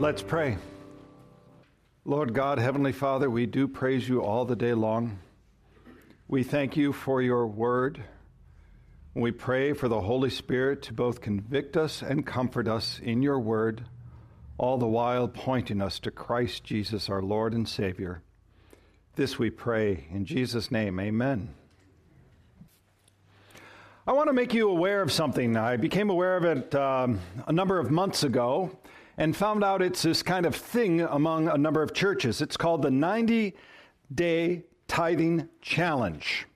Let's pray. Lord God, Heavenly Father, we do praise you all the day long. We thank you for your word. We pray for the Holy Spirit to both convict us and comfort us in your word, all the while pointing us to Christ Jesus, our Lord and Savior. This we pray in Jesus' name. Amen. I want to make you aware of something. I became aware of it um, a number of months ago and found out it's this kind of thing among a number of churches. It's called the 90 Day Tithing Challenge.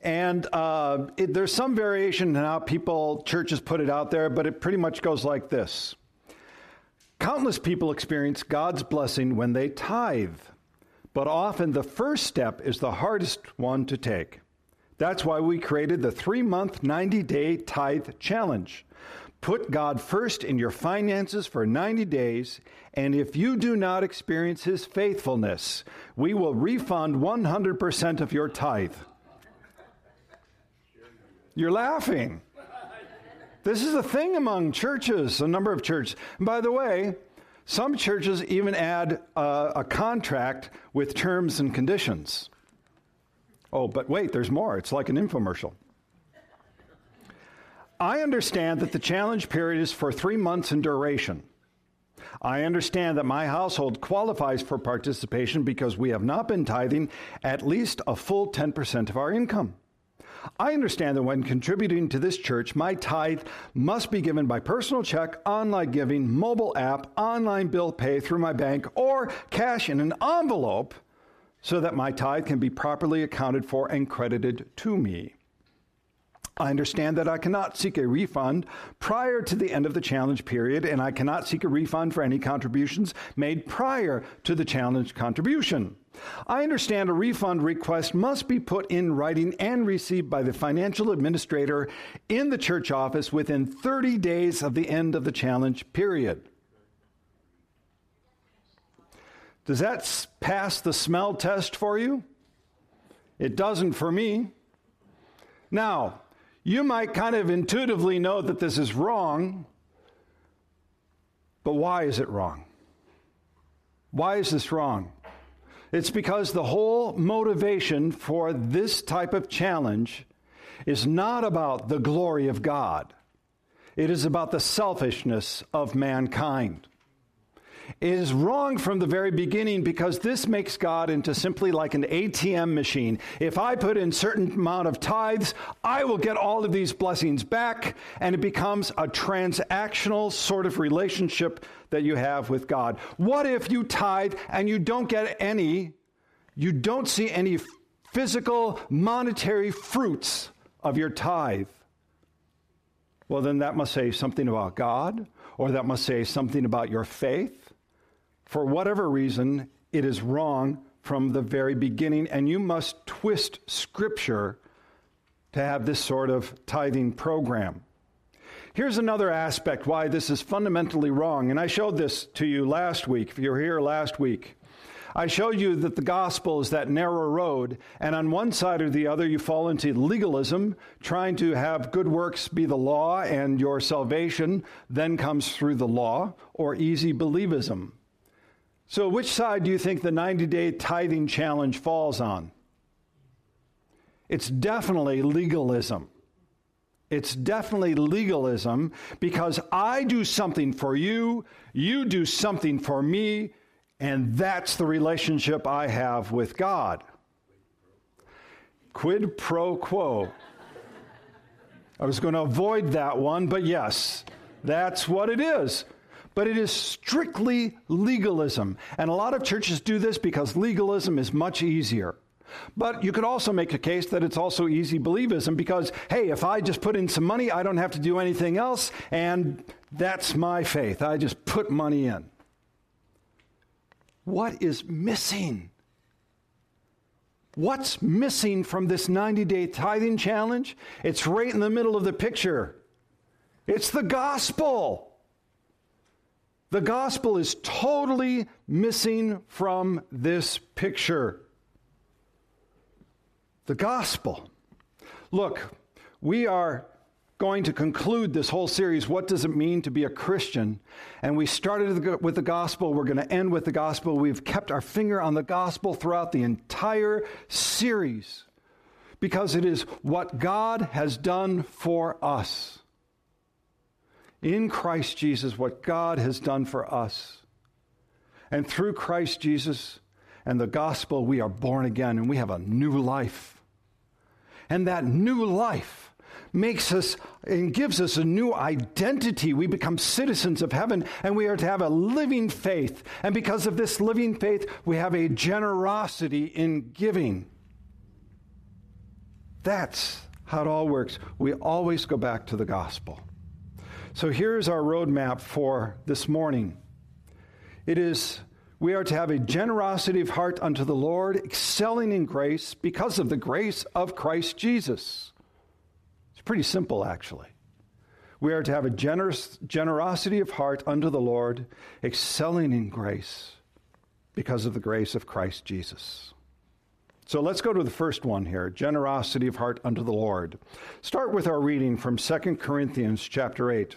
And uh, it, there's some variation in how people, churches put it out there, but it pretty much goes like this Countless people experience God's blessing when they tithe, but often the first step is the hardest one to take. That's why we created the three month, 90 day tithe challenge. Put God first in your finances for 90 days, and if you do not experience His faithfulness, we will refund 100% of your tithe. You're laughing. This is a thing among churches, a number of churches. And by the way, some churches even add a, a contract with terms and conditions. Oh, but wait, there's more. It's like an infomercial. I understand that the challenge period is for three months in duration. I understand that my household qualifies for participation because we have not been tithing at least a full 10% of our income. I understand that when contributing to this church, my tithe must be given by personal check, online giving, mobile app, online bill pay through my bank, or cash in an envelope so that my tithe can be properly accounted for and credited to me. I understand that I cannot seek a refund prior to the end of the challenge period, and I cannot seek a refund for any contributions made prior to the challenge contribution. I understand a refund request must be put in writing and received by the financial administrator in the church office within 30 days of the end of the challenge period. Does that pass the smell test for you? It doesn't for me. Now, you might kind of intuitively know that this is wrong, but why is it wrong? Why is this wrong? It's because the whole motivation for this type of challenge is not about the glory of God. It is about the selfishness of mankind. Is wrong from the very beginning because this makes God into simply like an ATM machine. If I put in certain amount of tithes, I will get all of these blessings back, and it becomes a transactional sort of relationship that you have with God. What if you tithe and you don't get any, you don't see any physical monetary fruits of your tithe? Well, then that must say something about God, or that must say something about your faith for whatever reason, it is wrong from the very beginning, and you must twist Scripture to have this sort of tithing program. Here's another aspect why this is fundamentally wrong, and I showed this to you last week, if you were here last week. I showed you that the gospel is that narrow road, and on one side or the other, you fall into legalism, trying to have good works be the law, and your salvation then comes through the law, or easy believism. So, which side do you think the 90 day tithing challenge falls on? It's definitely legalism. It's definitely legalism because I do something for you, you do something for me, and that's the relationship I have with God. Quid pro quo. I was going to avoid that one, but yes, that's what it is but it is strictly legalism. And a lot of churches do this because legalism is much easier. But you could also make a case that it's also easy believism because, hey, if I just put in some money, I don't have to do anything else, and that's my faith. I just put money in. What is missing? What's missing from this 90 day tithing challenge? It's right in the middle of the picture. It's the gospel. The gospel is totally missing from this picture. The gospel. Look, we are going to conclude this whole series, What Does It Mean to Be a Christian? And we started with the gospel. We're going to end with the gospel. We've kept our finger on the gospel throughout the entire series because it is what God has done for us. In Christ Jesus, what God has done for us. And through Christ Jesus and the gospel, we are born again and we have a new life. And that new life makes us and gives us a new identity. We become citizens of heaven and we are to have a living faith. And because of this living faith, we have a generosity in giving. That's how it all works. We always go back to the gospel. So here's our roadmap for this morning. It is we are to have a generosity of heart unto the Lord, excelling in grace because of the grace of Christ Jesus It's pretty simple, actually. We are to have a generous, generosity of heart unto the Lord, excelling in grace because of the grace of Christ Jesus. So let's go to the first one here generosity of heart unto the Lord. Start with our reading from 2 Corinthians chapter 8.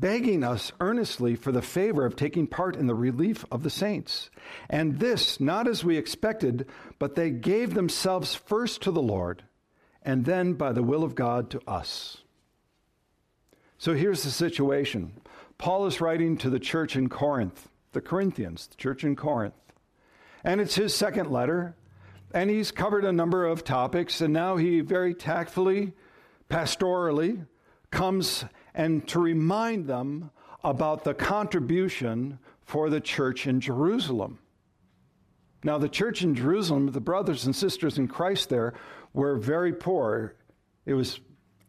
begging us earnestly for the favor of taking part in the relief of the saints. And this not as we expected, but they gave themselves first to the Lord, and then by the will of God to us. So here's the situation Paul is writing to the church in Corinth, the Corinthians, the church in Corinth. And it's his second letter. And he's covered a number of topics. And now he very tactfully, pastorally, comes and to remind them about the contribution for the church in Jerusalem. Now, the church in Jerusalem, the brothers and sisters in Christ there, were very poor. It was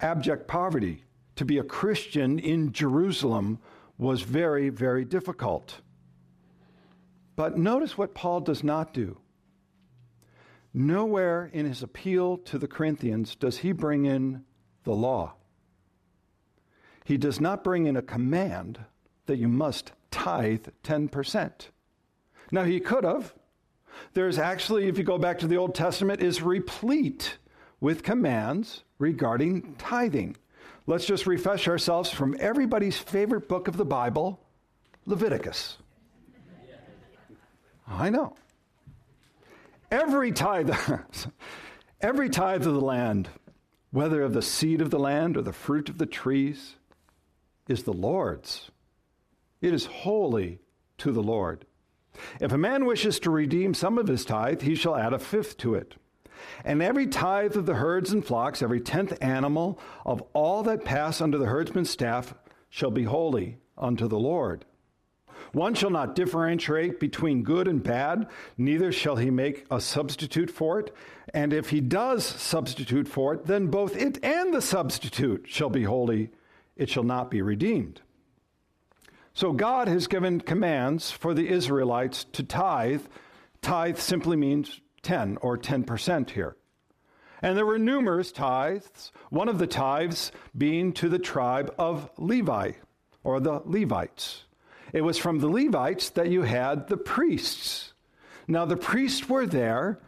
abject poverty to be a Christian in Jerusalem was very, very difficult. But notice what Paul does not do. Nowhere in his appeal to the Corinthians does he bring in the law. He does not bring in a command that you must tithe 10%. Now, he could have. There's actually, if you go back to the Old Testament, is replete with commands regarding tithing. Let's just refresh ourselves from everybody's favorite book of the Bible, Leviticus. I know. Every tithe, every tithe of the land, whether of the seed of the land or the fruit of the trees, is the Lord's. It is holy to the Lord. If a man wishes to redeem some of his tithe, he shall add a fifth to it. And every tithe of the herds and flocks, every tenth animal of all that pass under the herdsman's staff, shall be holy unto the Lord. One shall not differentiate between good and bad, neither shall he make a substitute for it. And if he does substitute for it, then both it and the substitute shall be holy, it shall not be redeemed. So God has given commands for the Israelites to tithe. Tithe simply means 10 or 10% here. And there were numerous tithes, one of the tithes being to the tribe of Levi or the Levites. It was from the Levites that you had the priests. Now, the priests were there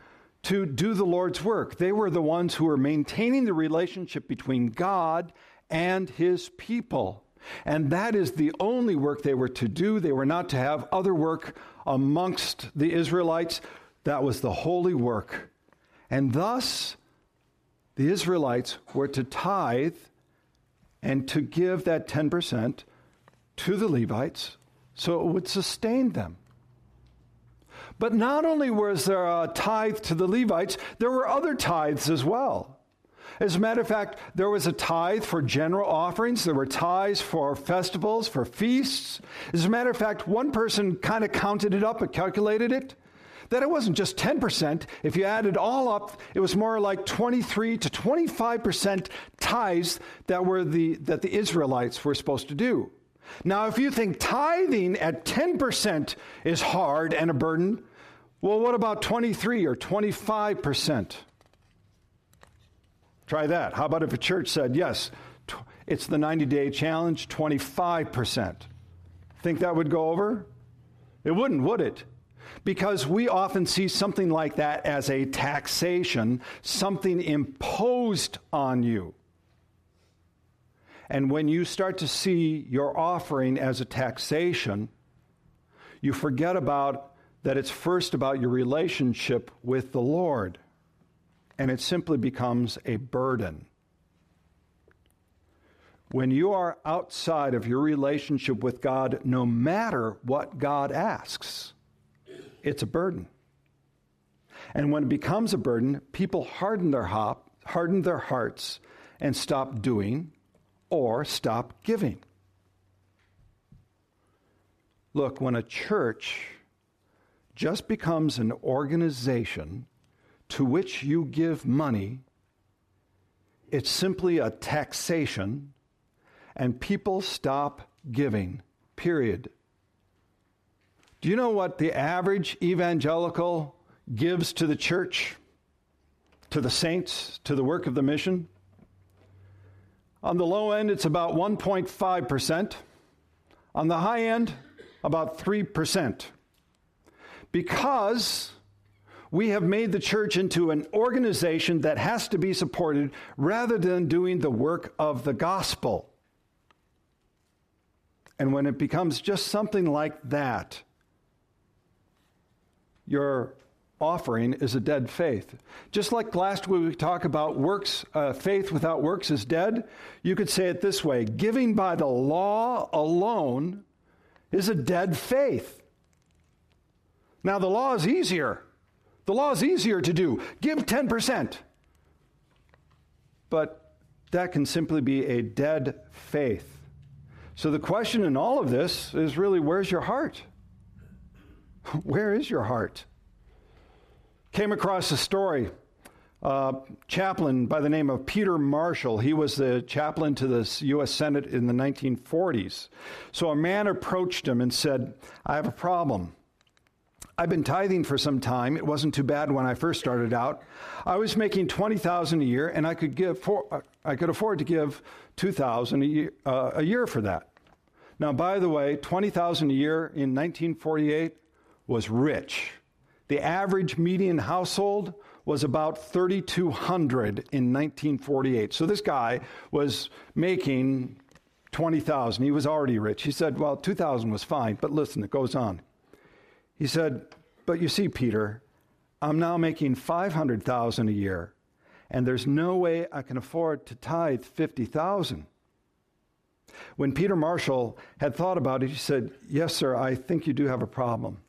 to do the Lord's work. They were the ones who were maintaining the relationship between God and his people. And that is the only work they were to do. They were not to have other work amongst the Israelites. That was the holy work. And thus, the Israelites were to tithe and to give that 10% to the Levites so it would sustain them. But not only was there a tithe to the Levites, there were other tithes as well. As a matter of fact, there was a tithe for general offerings. There were tithes for festivals, for feasts. As a matter of fact, one person kind of counted it up and calculated it that it wasn't just 10%. If you added all up, it was more like 23 to 25% tithes that were the that the Israelites were supposed to do. Now, if you think tithing at 10% is hard and a burden, well, what about 23 or 25%? Try that. How about if a church said, yes, it's the 90 day challenge, 25%? Think that would go over? It wouldn't, would it? Because we often see something like that as a taxation, something imposed on you. And when you start to see your offering as a taxation, you forget about that it's first about your relationship with the Lord, and it simply becomes a burden. When you are outside of your relationship with God, no matter what God asks, it's a burden. And when it becomes a burden, people harden their, hop, harden their hearts and stop doing or stop giving. Look, when a church just becomes an organization to which you give money, it's simply a taxation, and people stop giving, period. Do you know what the average evangelical gives to the church, to the saints, to the work of the mission? On the low end, it's about 1.5%. On the high end, about 3%. Because we have made the church into an organization that has to be supported rather than doing the work of the gospel. And when it becomes just something like that, your offering is a dead faith. Just like last week we talked about works, uh, faith without works is dead, you could say it this way giving by the law alone is a dead faith. Now, the law is easier. The law is easier to do. Give 10%. But that can simply be a dead faith. So the question in all of this is really where's your heart? Where is your heart? Came across a story. Uh, chaplain by the name of Peter Marshall. He was the chaplain to the U.S. Senate in the 1940s. So a man approached him and said, I have a problem. I've been tithing for some time. It wasn't too bad when I first started out. I was making 20,000 a year and I could give for, I could afford to give 2,000 a year, uh, a year for that. Now by the way, 20,000 a year in 1948 was rich. The average median household was about 3200 in 1948. So this guy was making 20,000. He was already rich. He said, "Well, 2000 was fine, but listen, it goes on." He said, "But you see, Peter, I'm now making 500,000 a year, and there's no way I can afford to tithe 50,000." When Peter Marshall had thought about it, he said, Yes, sir, I think you do have a problem.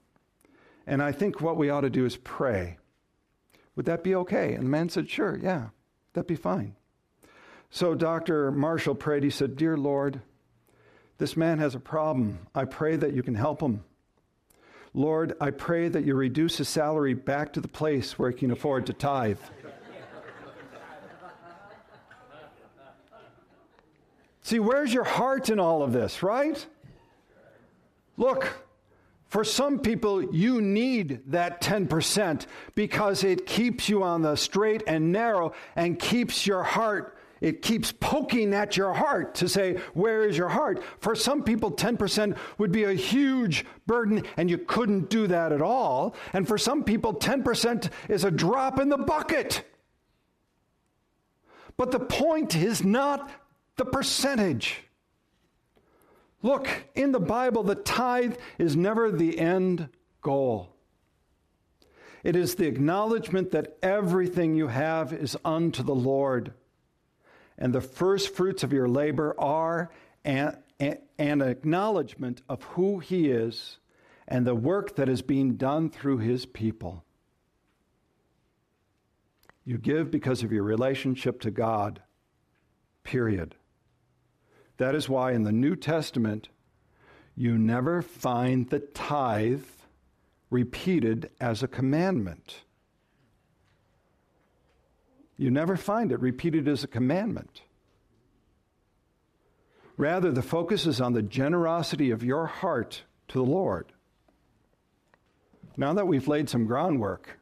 And I think what we ought to do is pray. Would that be okay? And the man said, Sure, yeah, that'd be fine. So Dr. Marshall prayed. He said, Dear Lord, this man has a problem. I pray that you can help him. Lord, I pray that you reduce his salary back to the place where he can afford to tithe. See, where's your heart in all of this, right? Look, for some people, you need that 10% because it keeps you on the straight and narrow and keeps your heart, it keeps poking at your heart to say, Where is your heart? For some people, 10% would be a huge burden and you couldn't do that at all. And for some people, 10% is a drop in the bucket. But the point is not the percentage. Look, in the Bible, the tithe is never the end goal. It is the acknowledgement that everything you have is unto the Lord. And the first fruits of your labor are an, an acknowledgement of who He is and the work that is being done through His people. You give because of your relationship to God, period. That is why in the New Testament, you never find the tithe repeated as a commandment. You never find it repeated as a commandment. Rather, the focus is on the generosity of your heart to the Lord. Now that we've laid some groundwork,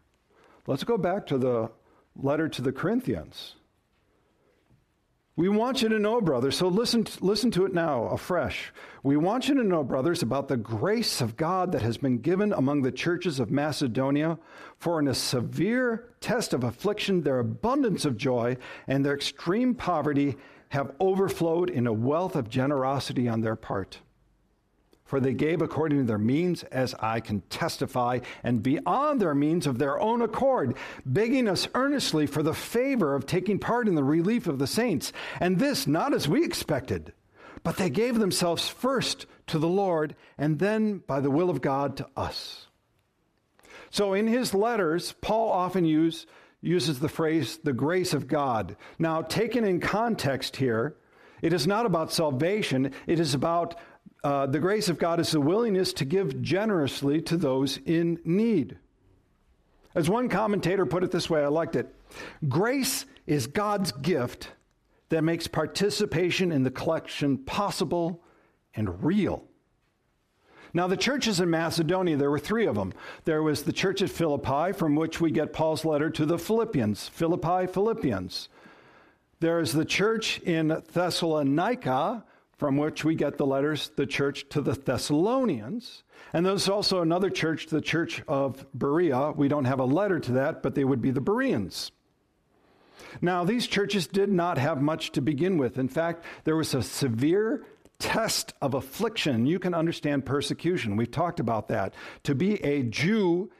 let's go back to the letter to the Corinthians. We want you to know, brothers, so listen, listen to it now afresh. We want you to know, brothers, about the grace of God that has been given among the churches of Macedonia. For in a severe test of affliction, their abundance of joy and their extreme poverty have overflowed in a wealth of generosity on their part for they gave according to their means, as I can testify, and beyond their means of their own accord, begging us earnestly for the favor of taking part in the relief of the saints. And this not as we expected, but they gave themselves first to the Lord, and then by the will of God to us. So in his letters, Paul often use, uses the phrase, the grace of God. Now, taken in context here, it is not about salvation, it is about uh, the grace of God is the willingness to give generously to those in need. As one commentator put it this way, I liked it Grace is God's gift that makes participation in the collection possible and real. Now, the churches in Macedonia, there were three of them. There was the church at Philippi, from which we get Paul's letter to the Philippians, Philippi, Philippians. There is the church in Thessalonica, from which we get the letters, the church to the Thessalonians. And there's also another church, the church of Berea. We don't have a letter to that, but they would be the Bereans. Now, these churches did not have much to begin with. In fact, there was a severe test of affliction. You can understand persecution. We've talked about that. To be a Jew,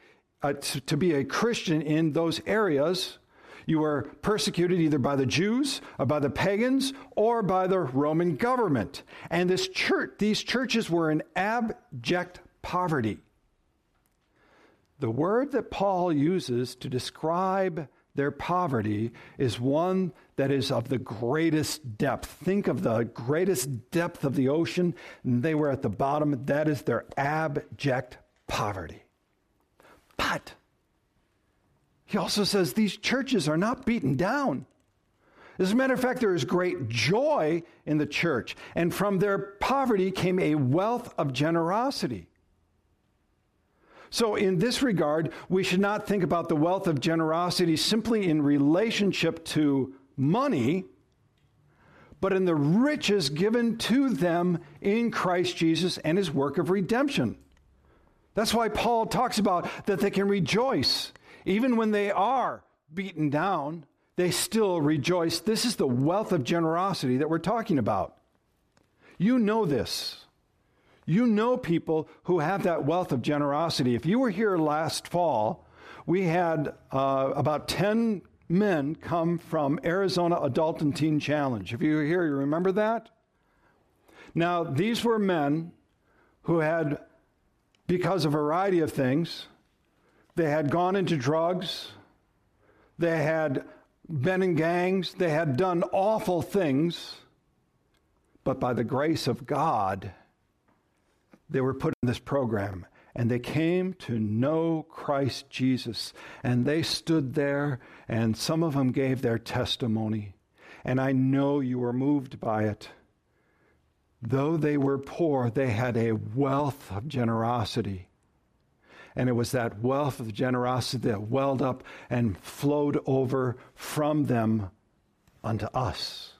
uh, to, to be a Christian in those areas you were persecuted either by the Jews or by the pagans or by the Roman government. And this church, these churches were in abject poverty. The word that Paul uses to describe their poverty is one that is of the greatest depth. Think of the greatest depth of the ocean, and they were at the bottom. That is their abject poverty. But he also says these churches are not beaten down. As a matter of fact, there is great joy in the church, and from their poverty came a wealth of generosity. So, in this regard, we should not think about the wealth of generosity simply in relationship to money, but in the riches given to them in Christ Jesus and his work of redemption. That's why Paul talks about that they can rejoice even when they are beaten down, they still rejoice. This is the wealth of generosity that we're talking about. You know this. You know people who have that wealth of generosity. If you were here last fall, we had uh, about 10 men come from Arizona Adult and Teen Challenge. If you were here, you remember that? Now, these were men who had, because of a variety of things, they had gone into drugs. They had been in gangs. They had done awful things. But by the grace of God, they were put in this program and they came to know Christ Jesus. And they stood there, and some of them gave their testimony. And I know you were moved by it. Though they were poor, they had a wealth of generosity. And it was that wealth of generosity that welled up and flowed over from them unto us.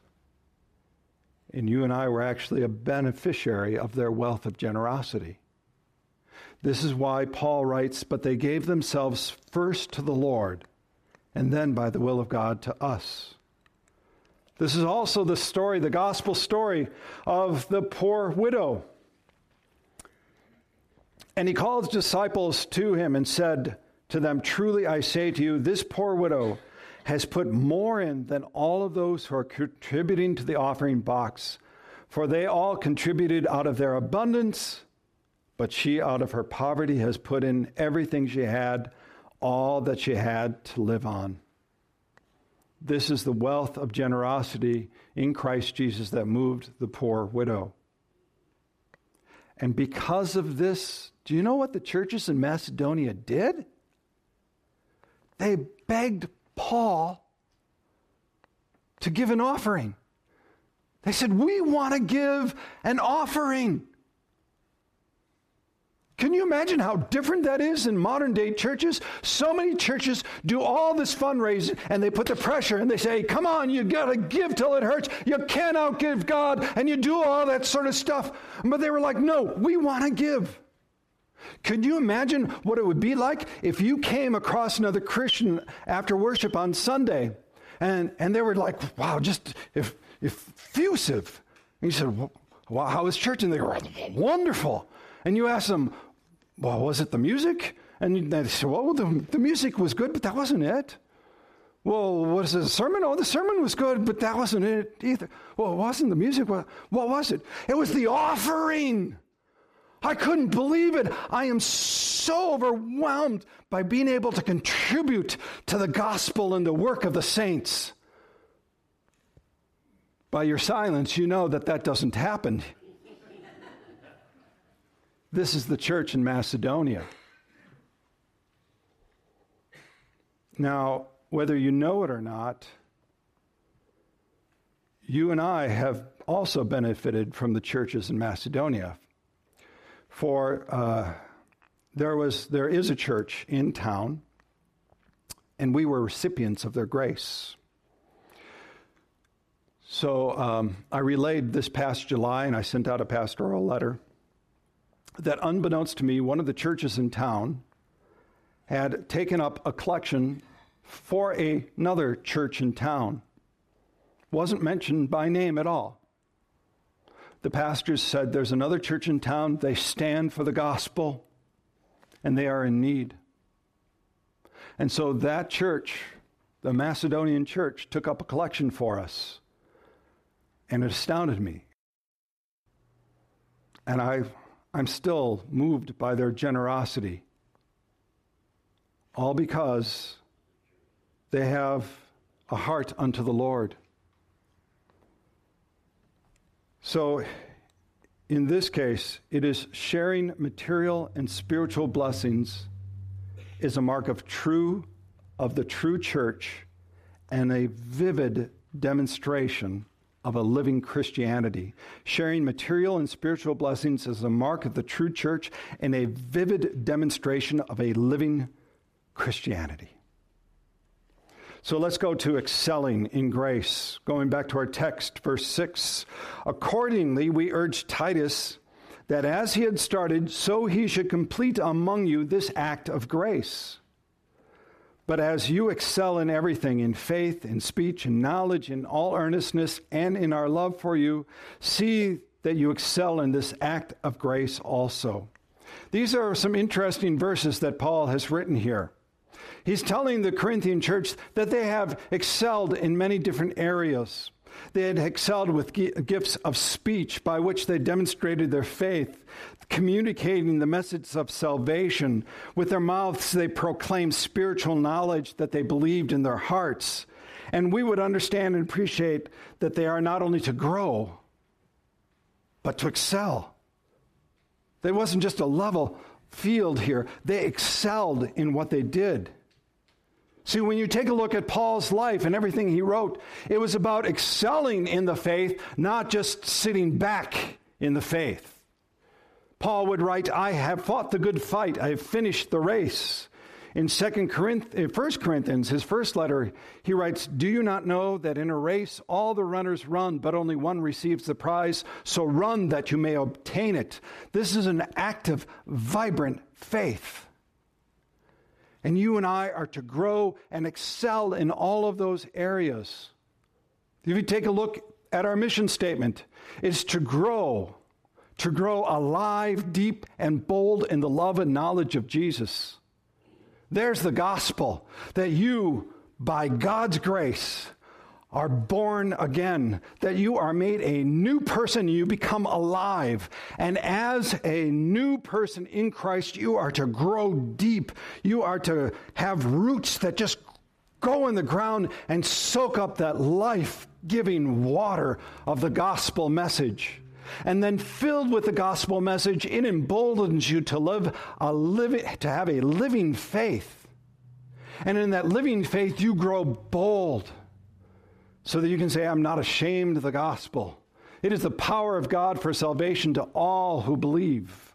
And you and I were actually a beneficiary of their wealth of generosity. This is why Paul writes, But they gave themselves first to the Lord, and then by the will of God to us. This is also the story, the gospel story of the poor widow. And he called his disciples to him and said to them, Truly I say to you, this poor widow has put more in than all of those who are contributing to the offering box. For they all contributed out of their abundance, but she out of her poverty has put in everything she had, all that she had to live on. This is the wealth of generosity in Christ Jesus that moved the poor widow. And because of this, do you know what the churches in Macedonia did? They begged Paul to give an offering. They said, We want to give an offering. Can you imagine how different that is in modern day churches? So many churches do all this fundraising and they put the pressure and they say, Come on, you got to give till it hurts. You can't outgive God. And you do all that sort of stuff. But they were like, No, we want to give. Could you imagine what it would be like if you came across another Christian after worship on Sunday and, and they were like, Wow, just if, effusive. And you said, Wow, how was church? And they were wonderful. And you ask them, well, was it the music? And they said, well, the, the music was good, but that wasn't it. Well, was it the sermon? Oh, the sermon was good, but that wasn't it either. Well, it wasn't the music. What, what was it? It was the offering. I couldn't believe it. I am so overwhelmed by being able to contribute to the gospel and the work of the saints. By your silence, you know that that doesn't happen. This is the church in Macedonia. Now, whether you know it or not, you and I have also benefited from the churches in Macedonia. For uh, there was, there is a church in town, and we were recipients of their grace. So um, I relayed this past July, and I sent out a pastoral letter that, unbeknownst to me, one of the churches in town had taken up a collection for a, another church in town. Wasn't mentioned by name at all. The pastors said, There's another church in town, they stand for the gospel, and they are in need. And so that church, the Macedonian church, took up a collection for us. And it astounded me. And I I'm still moved by their generosity. All because they have a heart unto the Lord. So, in this case, it is sharing material and spiritual blessings is a mark of true of the true church and a vivid demonstration of a living Christianity. Sharing material and spiritual blessings is a mark of the true church and a vivid demonstration of a living Christianity. So let's go to excelling in grace. Going back to our text, verse 6. Accordingly, we urge Titus that as he had started, so he should complete among you this act of grace. But as you excel in everything, in faith, in speech, in knowledge, in all earnestness, and in our love for you, see that you excel in this act of grace also. These are some interesting verses that Paul has written here. He's telling the Corinthian church that they have excelled in many different areas. They had excelled with gifts of speech by which they demonstrated their faith, communicating the message of salvation. With their mouths, they proclaimed spiritual knowledge that they believed in their hearts. And we would understand and appreciate that they are not only to grow, but to excel. They wasn't just a level field here, they excelled in what they did. See, when you take a look at Paul's life and everything he wrote, it was about excelling in the faith, not just sitting back in the faith. Paul would write, I have fought the good fight, I have finished the race. In 2 Corinthians, 1 Corinthians, his first letter, he writes, Do you not know that in a race all the runners run, but only one receives the prize? So run that you may obtain it. This is an active, vibrant faith. And you and I are to grow and excel in all of those areas. If you take a look at our mission statement, it's to grow, to grow alive, deep, and bold in the love and knowledge of Jesus. There's the gospel that you, by God's grace, are born again, that you are made a new person, you become alive. And as a new person in Christ, you are to grow deep. You are to have roots that just go in the ground and soak up that life giving water of the gospel message. And then filled with the gospel message, it emboldens you to live a living, to have a living faith. And in that living faith, you grow bold so that you can say, I'm not ashamed of the gospel. It is the power of God for salvation to all who believe.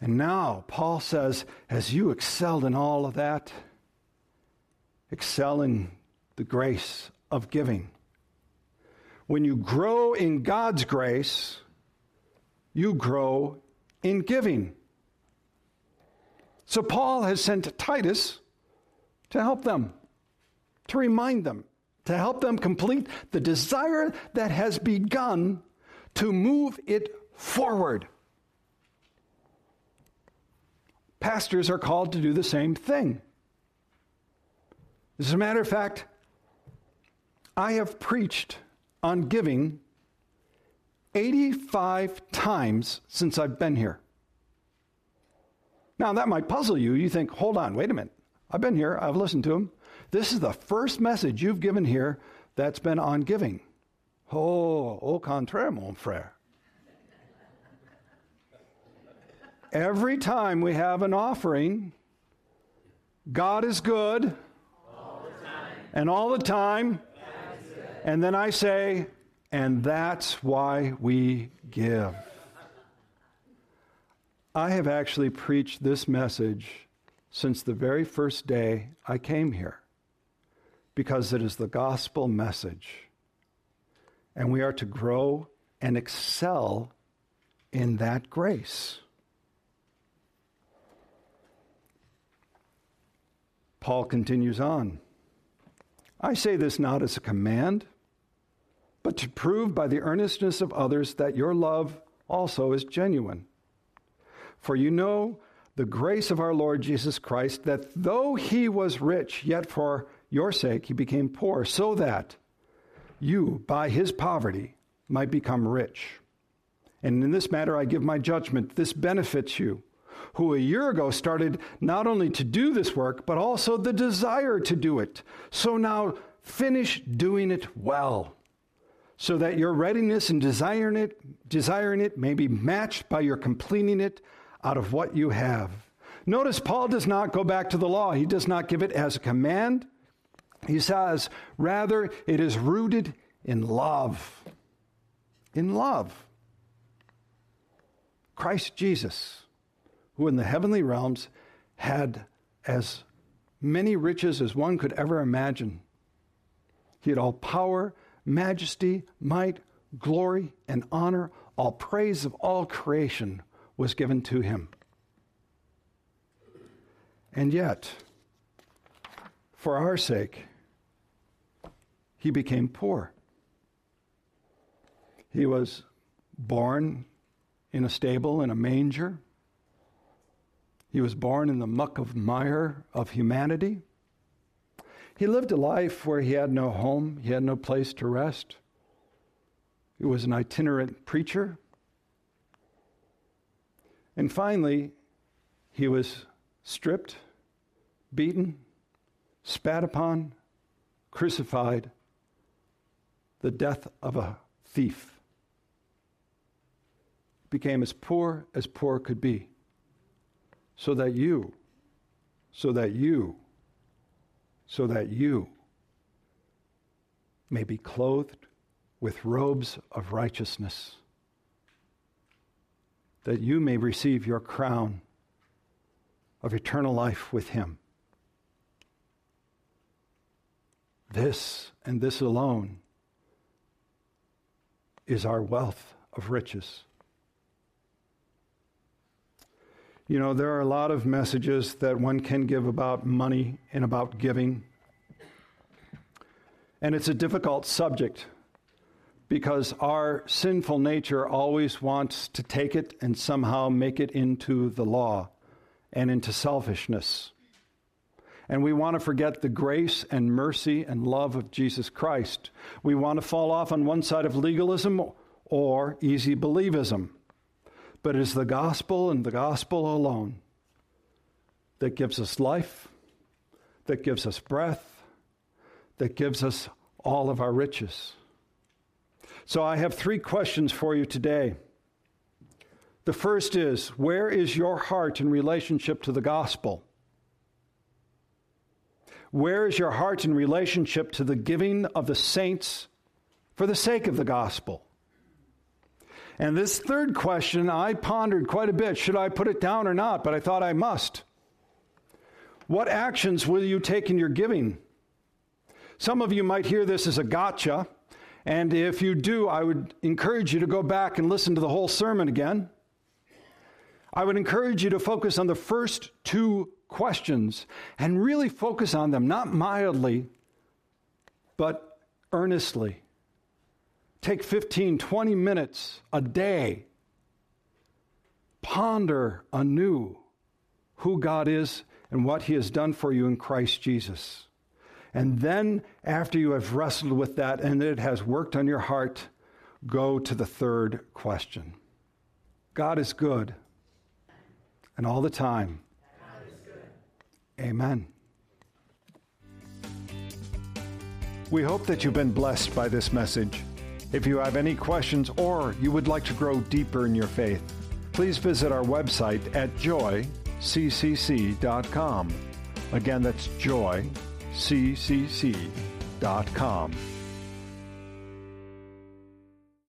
And now, Paul says, as you excelled in all of that, excel in the grace of giving. When you grow in God's grace, you grow in giving. So Paul has sent Titus to help them, to remind them, to help them complete the desire that has begun to move it forward. Pastors are called to do the same thing. As a matter of fact, I have preached on giving 85 times since I've been here. Now, that might puzzle you. You think, hold on, wait a minute. I've been here, I've listened to him. This is the first message you've given here that's been on giving. Oh, au contraire, mon frère. Every time we have an offering, God is good. All and all the time. And then I say, and that's why we give. I have actually preached this message since the very first day I came here because it is the gospel message. And we are to grow and excel in that grace. Paul continues on. I say this not as a command but to prove by the earnestness of others that your love also is genuine. For you know the grace of our Lord Jesus Christ, that though he was rich, yet for your sake he became poor, so that you, by his poverty, might become rich. And in this matter I give my judgment. This benefits you, who a year ago started not only to do this work, but also the desire to do it. So now finish doing it well so that your readiness in desiring it, desiring it may be matched by your completing it out of what you have. Notice Paul does not go back to the law. He does not give it as a command. He says, rather, it is rooted in love. In love. Christ Jesus, who in the heavenly realms had as many riches as one could ever imagine. He had all power majesty, might, glory, and honor, all praise of all creation was given to him. And yet, for our sake, he became poor. He was born in a stable in a manger. He was born in the muck of mire of humanity. He lived a life where he had no home, he had no place to rest. He was an itinerant preacher. And finally, he was stripped, beaten, spat upon, crucified, the death of a thief. Became as poor as poor could be, so that you, so that you so that you may be clothed with robes of righteousness, that you may receive your crown of eternal life with Him. This and this alone is our wealth of riches. You know, there are a lot of messages that one can give about money and about giving. And it's a difficult subject because our sinful nature always wants to take it and somehow make it into the law and into selfishness. And we want to forget the grace and mercy and love of Jesus Christ. We want to fall off on one side of legalism or easy believism. But it is the gospel and the gospel alone that gives us life, that gives us breath, that gives us all of our riches. So I have three questions for you today. The first is Where is your heart in relationship to the gospel? Where is your heart in relationship to the giving of the saints for the sake of the gospel? And this third question I pondered quite a bit. Should I put it down or not? But I thought I must. What actions will you take in your giving? Some of you might hear this as a gotcha. And if you do, I would encourage you to go back and listen to the whole sermon again. I would encourage you to focus on the first two questions and really focus on them, not mildly, but earnestly. Take 15, 20 minutes a day. Ponder anew who God is and what He has done for you in Christ Jesus. And then, after you have wrestled with that and it has worked on your heart, go to the third question God is good, and all the time. Amen. We hope that you've been blessed by this message. If you have any questions or you would like to grow deeper in your faith, please visit our website at joyccc.com. Again, that's joyccc.com.